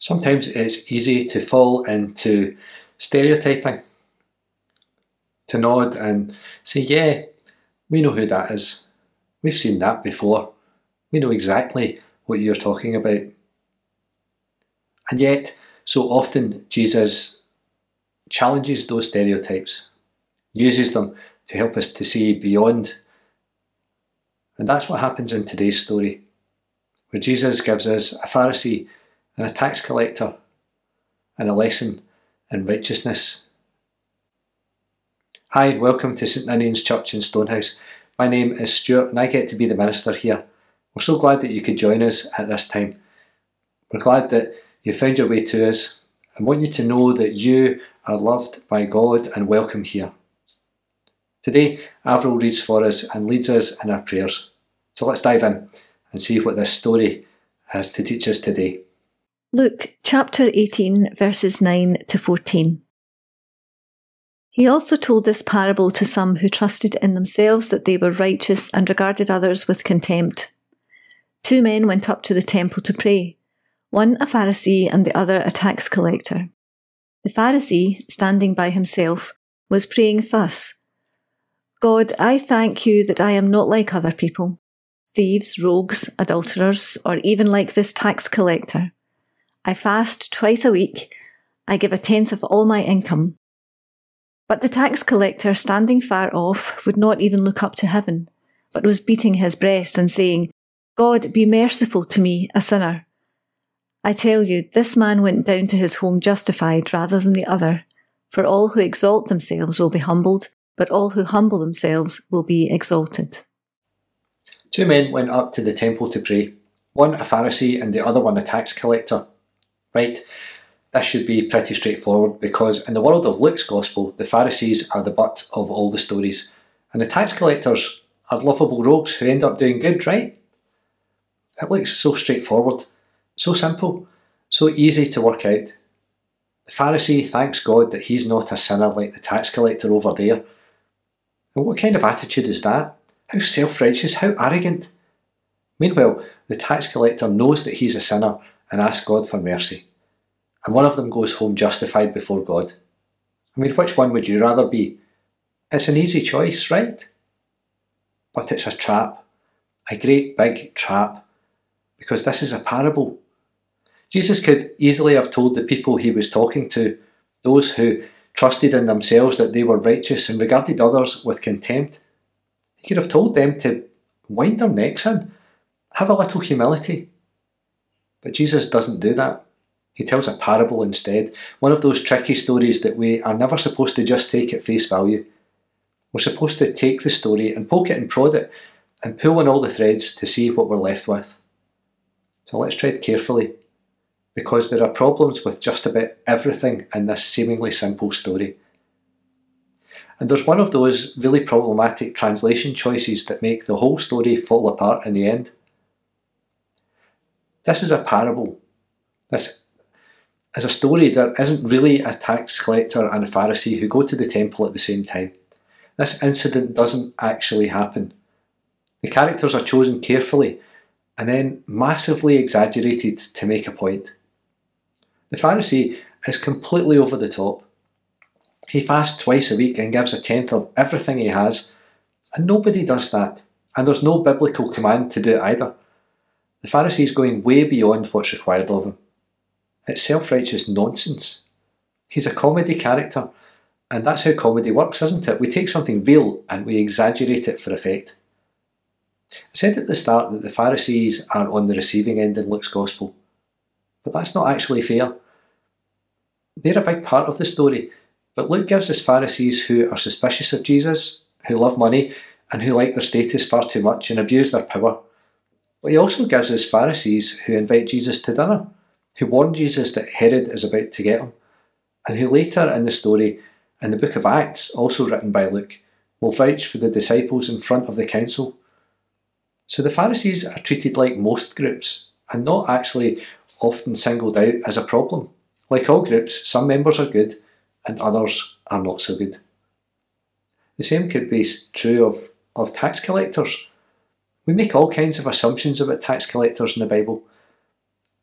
Sometimes it's easy to fall into stereotyping, to nod and say, Yeah, we know who that is. We've seen that before. We know exactly what you're talking about. And yet, so often, Jesus challenges those stereotypes, uses them to help us to see beyond. And that's what happens in today's story, where Jesus gives us a Pharisee and a tax collector and a lesson in righteousness. Hi, welcome to St Ninian's Church in Stonehouse. My name is Stuart and I get to be the minister here. We're so glad that you could join us at this time. We're glad that you found your way to us and want you to know that you are loved by God and welcome here. Today, Avril reads for us and leads us in our prayers. So let's dive in and see what this story has to teach us today. Luke chapter 18, verses 9 to 14. He also told this parable to some who trusted in themselves that they were righteous and regarded others with contempt. Two men went up to the temple to pray, one a Pharisee and the other a tax collector. The Pharisee, standing by himself, was praying thus God, I thank you that I am not like other people, thieves, rogues, adulterers, or even like this tax collector. I fast twice a week. I give a tenth of all my income. But the tax collector, standing far off, would not even look up to heaven, but was beating his breast and saying, God, be merciful to me, a sinner. I tell you, this man went down to his home justified rather than the other. For all who exalt themselves will be humbled, but all who humble themselves will be exalted. Two men went up to the temple to pray, one a Pharisee and the other one a tax collector. Right, this should be pretty straightforward because in the world of Luke's Gospel, the Pharisees are the butt of all the stories, and the tax collectors are lovable rogues who end up doing good, right? It looks so straightforward, so simple, so easy to work out. The Pharisee thanks God that he's not a sinner like the tax collector over there. And what kind of attitude is that? How self righteous, how arrogant. Meanwhile, the tax collector knows that he's a sinner and ask God for mercy and one of them goes home justified before God. I mean, which one would you rather be? It's an easy choice, right? But it's a trap, a great big trap, because this is a parable. Jesus could easily have told the people he was talking to, those who trusted in themselves that they were righteous and regarded others with contempt, he could have told them to wind their necks in, have a little humility. But Jesus doesn't do that. He tells a parable instead, one of those tricky stories that we are never supposed to just take at face value. We're supposed to take the story and poke it and prod it and pull on all the threads to see what we're left with. So let's tread carefully, because there are problems with just about everything in this seemingly simple story. And there's one of those really problematic translation choices that make the whole story fall apart in the end. This is a parable. This is a story there isn't really a tax collector and a Pharisee who go to the temple at the same time. This incident doesn't actually happen. The characters are chosen carefully and then massively exaggerated to make a point. The Pharisee is completely over the top. He fasts twice a week and gives a tenth of everything he has, and nobody does that, and there's no biblical command to do it either. The Pharisee is going way beyond what's required of him. It's self righteous nonsense. He's a comedy character, and that's how comedy works, isn't it? We take something real and we exaggerate it for effect. I said at the start that the Pharisees are on the receiving end in Luke's Gospel, but that's not actually fair. They're a big part of the story, but Luke gives us Pharisees who are suspicious of Jesus, who love money, and who like their status far too much and abuse their power. But he also gives us Pharisees who invite Jesus to dinner who warn Jesus that Herod is about to get him, and who later in the story, in the book of Acts, also written by Luke, will vouch for the disciples in front of the council. So the Pharisees are treated like most groups, and not actually often singled out as a problem. Like all groups, some members are good and others are not so good. The same could be true of, of tax collectors. We make all kinds of assumptions about tax collectors in the Bible,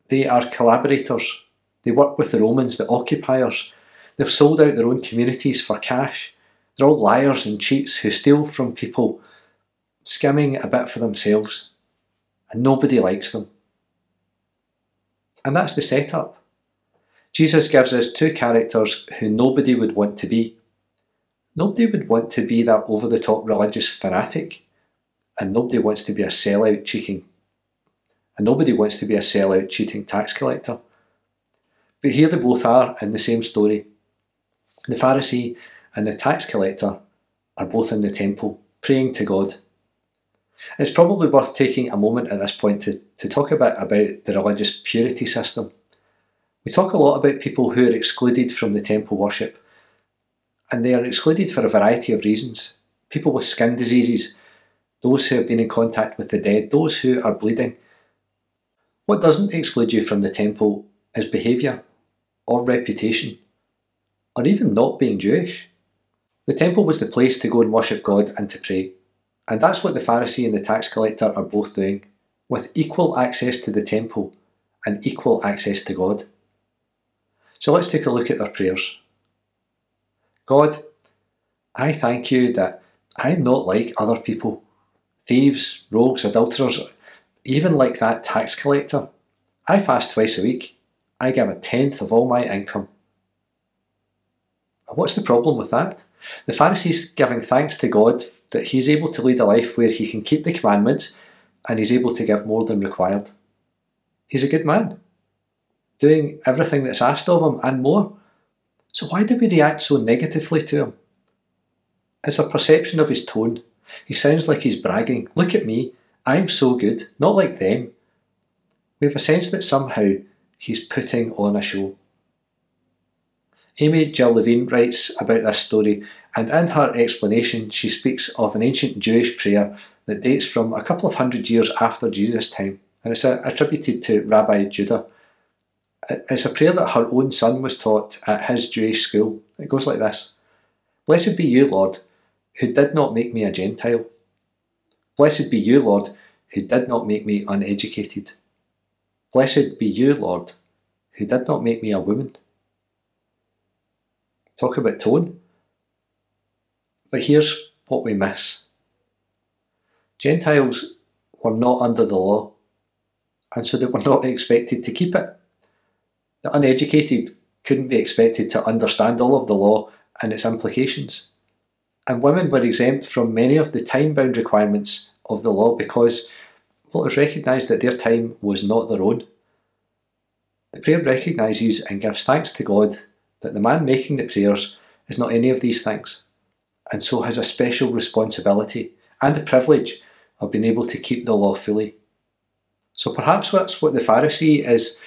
they are collaborators, They work with the Romans, the occupiers. They've sold out their own communities for cash. They're all liars and cheats who steal from people, skimming a bit for themselves. And nobody likes them. And that's the setup. Jesus gives us two characters who nobody would want to be. Nobody would want to be that over the top religious fanatic, and nobody wants to be a sellout cheating. And nobody wants to be a sellout cheating tax collector. But here they both are in the same story. The Pharisee and the tax collector are both in the temple, praying to God. It's probably worth taking a moment at this point to, to talk a bit about the religious purity system. We talk a lot about people who are excluded from the temple worship, and they are excluded for a variety of reasons. People with skin diseases, those who have been in contact with the dead, those who are bleeding. What doesn't exclude you from the temple is behaviour or reputation, or even not being Jewish. The temple was the place to go and worship God and to pray, and that's what the Pharisee and the tax collector are both doing, with equal access to the temple and equal access to God. So let's take a look at their prayers. God, I thank you that I'm not like other people thieves, rogues, adulterers, even like that tax collector. I fast twice a week. I give a tenth of all my income. What's the problem with that? The Pharisee's giving thanks to God that he's able to lead a life where he can keep the commandments and he's able to give more than required. He's a good man doing everything that's asked of him and more. So why do we react so negatively to him? It's a perception of his tone. He sounds like he's bragging. Look at me, I'm so good, not like them. We have a sense that somehow he's putting on a show. Amy Jill Levine writes about this story, and in her explanation, she speaks of an ancient Jewish prayer that dates from a couple of hundred years after Jesus' time, and it's attributed to Rabbi Judah. It's a prayer that her own son was taught at his Jewish school. It goes like this Blessed be you, Lord, who did not make me a Gentile. Blessed be you, Lord, who did not make me uneducated. Blessed be you, Lord, who did not make me a woman. Talk about tone. But here's what we miss Gentiles were not under the law, and so they were not expected to keep it. The uneducated couldn't be expected to understand all of the law and its implications. And women were exempt from many of the time bound requirements of the law because well, it was recognised that their time was not their own. The prayer recognises and gives thanks to God that the man making the prayers is not any of these things, and so has a special responsibility and the privilege of being able to keep the law fully. So perhaps that's what the Pharisee is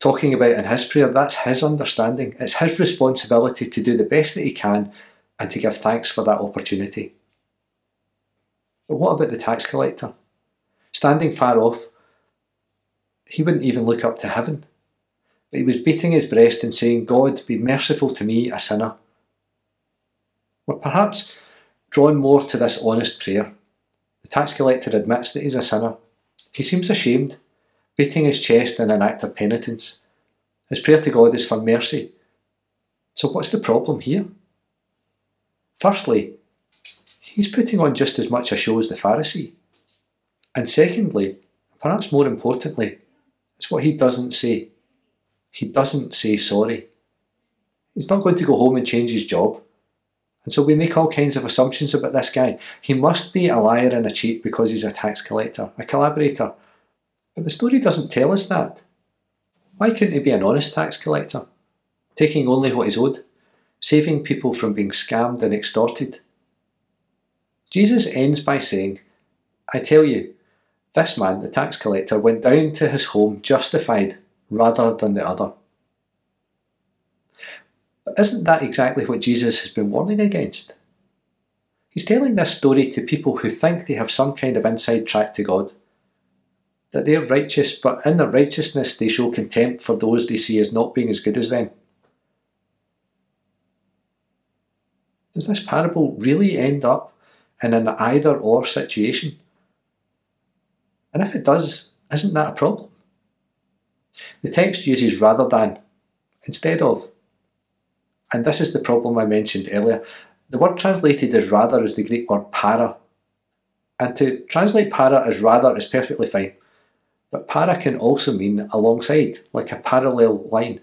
talking about in his prayer, that's his understanding. It's his responsibility to do the best that he can and to give thanks for that opportunity. But what about the tax collector? Standing far off, he wouldn't even look up to heaven. But he was beating his breast and saying, God, be merciful to me, a sinner. We're perhaps drawn more to this honest prayer. The tax collector admits that he's a sinner. He seems ashamed beating his chest in an act of penitence. His prayer to God is for mercy. So, what's the problem here? Firstly, he's putting on just as much a show as the Pharisee. And secondly, perhaps more importantly, it's what he doesn't say. He doesn't say sorry. He's not going to go home and change his job. And so we make all kinds of assumptions about this guy. He must be a liar and a cheat because he's a tax collector, a collaborator, but the story doesn't tell us that. Why couldn't he be an honest tax collector, taking only what is owed, saving people from being scammed and extorted? Jesus ends by saying, I tell you, this man, the tax collector, went down to his home justified rather than the other. But isn't that exactly what Jesus has been warning against? He's telling this story to people who think they have some kind of inside track to God that they're righteous, but in their righteousness they show contempt for those they see as not being as good as them. Does this parable really end up in an either or situation? And if it does, isn't that a problem? The text uses rather than instead of. And this is the problem I mentioned earlier. The word translated as rather is the Greek word para. And to translate para as rather is perfectly fine. But para can also mean alongside, like a parallel line.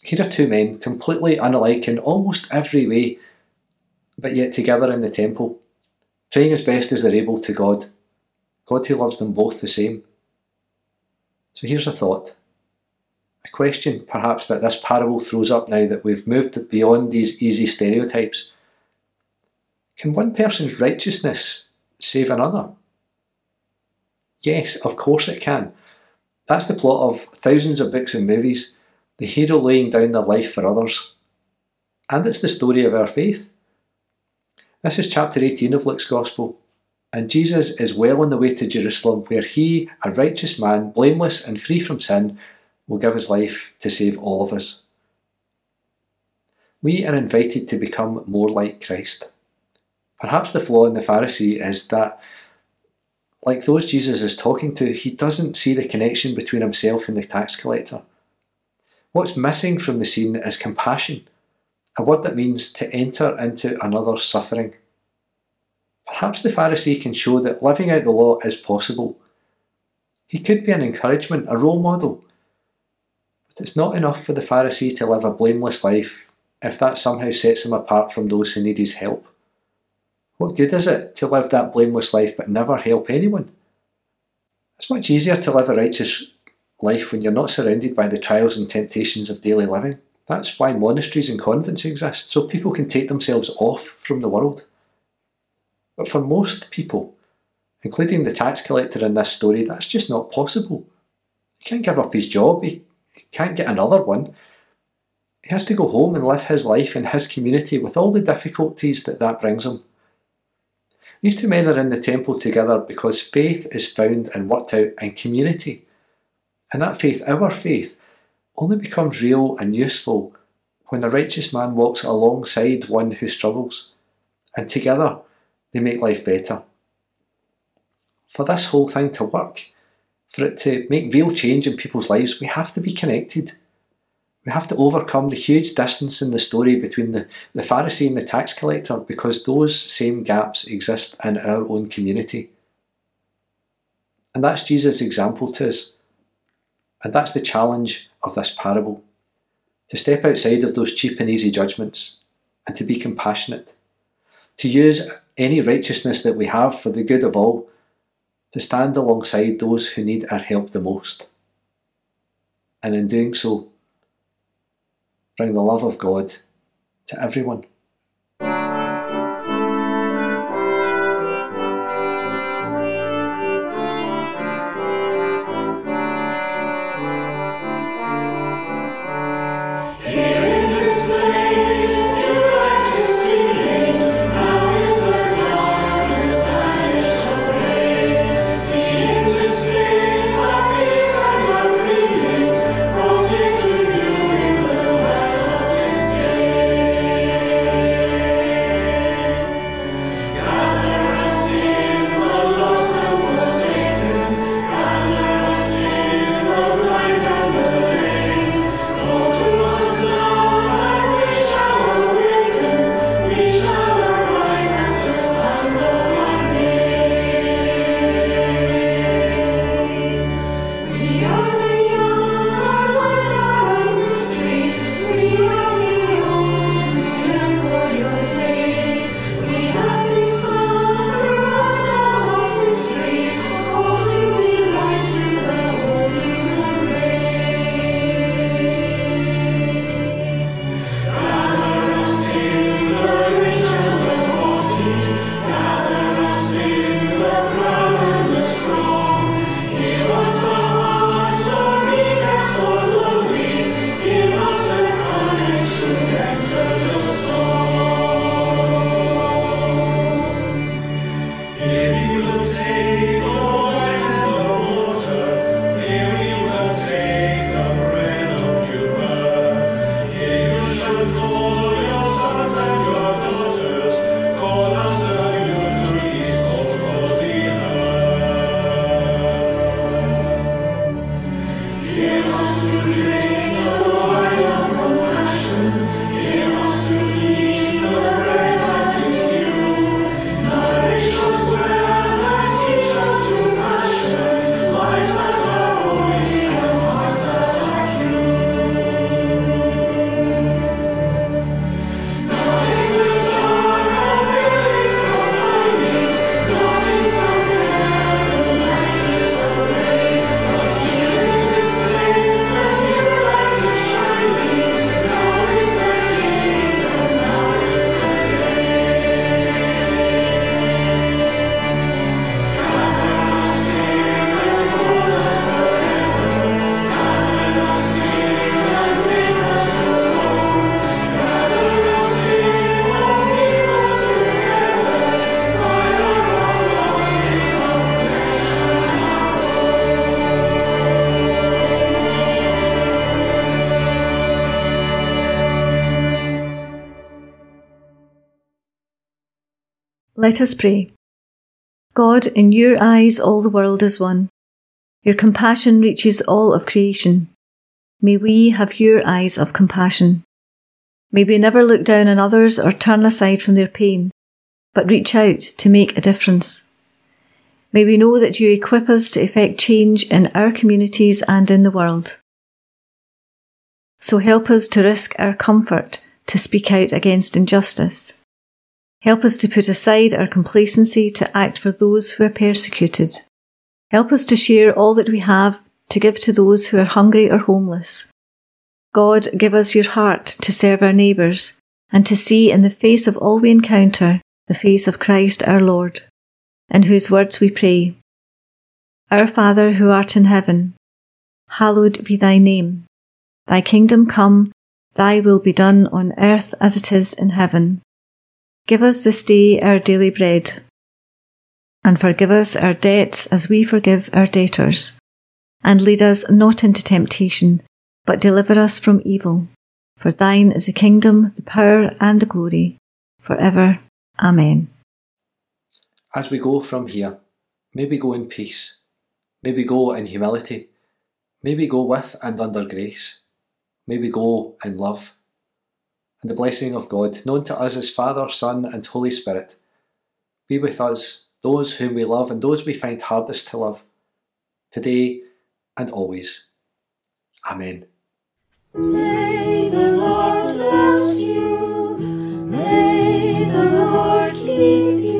Here are two men, completely unalike in almost every way, but yet together in the temple, praying as best as they're able to God, God who loves them both the same. So here's a thought. A question, perhaps, that this parable throws up now that we've moved beyond these easy stereotypes. Can one person's righteousness save another? Yes, of course it can. That's the plot of thousands of books and movies, the hero laying down their life for others. And it's the story of our faith. This is chapter 18 of Luke's Gospel, and Jesus is well on the way to Jerusalem, where he, a righteous man, blameless and free from sin, will give his life to save all of us. We are invited to become more like Christ. Perhaps the flaw in the Pharisee is that, like those Jesus is talking to, he doesn't see the connection between himself and the tax collector. What's missing from the scene is compassion a word that means to enter into another's suffering. Perhaps the Pharisee can show that living out the law is possible. He could be an encouragement, a role model. But it's not enough for the Pharisee to live a blameless life if that somehow sets him apart from those who need his help. What good is it to live that blameless life but never help anyone? It's much easier to live a righteous life when you're not surrounded by the trials and temptations of daily living. That's why monasteries and convents exist, so people can take themselves off from the world. But for most people, including the tax collector in this story, that's just not possible. He can't give up his job, he, he can't get another one. He has to go home and live his life in his community with all the difficulties that that brings him. These two men are in the temple together because faith is found and worked out in community. And that faith, our faith, only becomes real and useful when a righteous man walks alongside one who struggles, and together they make life better. For this whole thing to work, for it to make real change in people's lives, we have to be connected. We have to overcome the huge distance in the story between the, the Pharisee and the tax collector because those same gaps exist in our own community. And that's Jesus' example to us. And that's the challenge of this parable to step outside of those cheap and easy judgments and to be compassionate, to use any righteousness that we have for the good of all, to stand alongside those who need our help the most. And in doing so, bring the love of God to everyone. Let us pray. God, in your eyes all the world is one. Your compassion reaches all of creation. May we have your eyes of compassion. May we never look down on others or turn aside from their pain, but reach out to make a difference. May we know that you equip us to effect change in our communities and in the world. So help us to risk our comfort to speak out against injustice. Help us to put aside our complacency to act for those who are persecuted. Help us to share all that we have to give to those who are hungry or homeless. God, give us your heart to serve our neighbours and to see in the face of all we encounter the face of Christ our Lord, in whose words we pray. Our Father who art in heaven, hallowed be thy name. Thy kingdom come, thy will be done on earth as it is in heaven. Give us this day our daily bread, and forgive us our debts as we forgive our debtors. And lead us not into temptation, but deliver us from evil. For thine is the kingdom, the power, and the glory, for ever. Amen. As we go from here, may we go in peace, may we go in humility, may we go with and under grace, may we go in love and the blessing of God, known to us as Father, Son, and Holy Spirit, be with us, those whom we love and those we find hardest to love, today and always. Amen. May the Lord bless you. May the Lord keep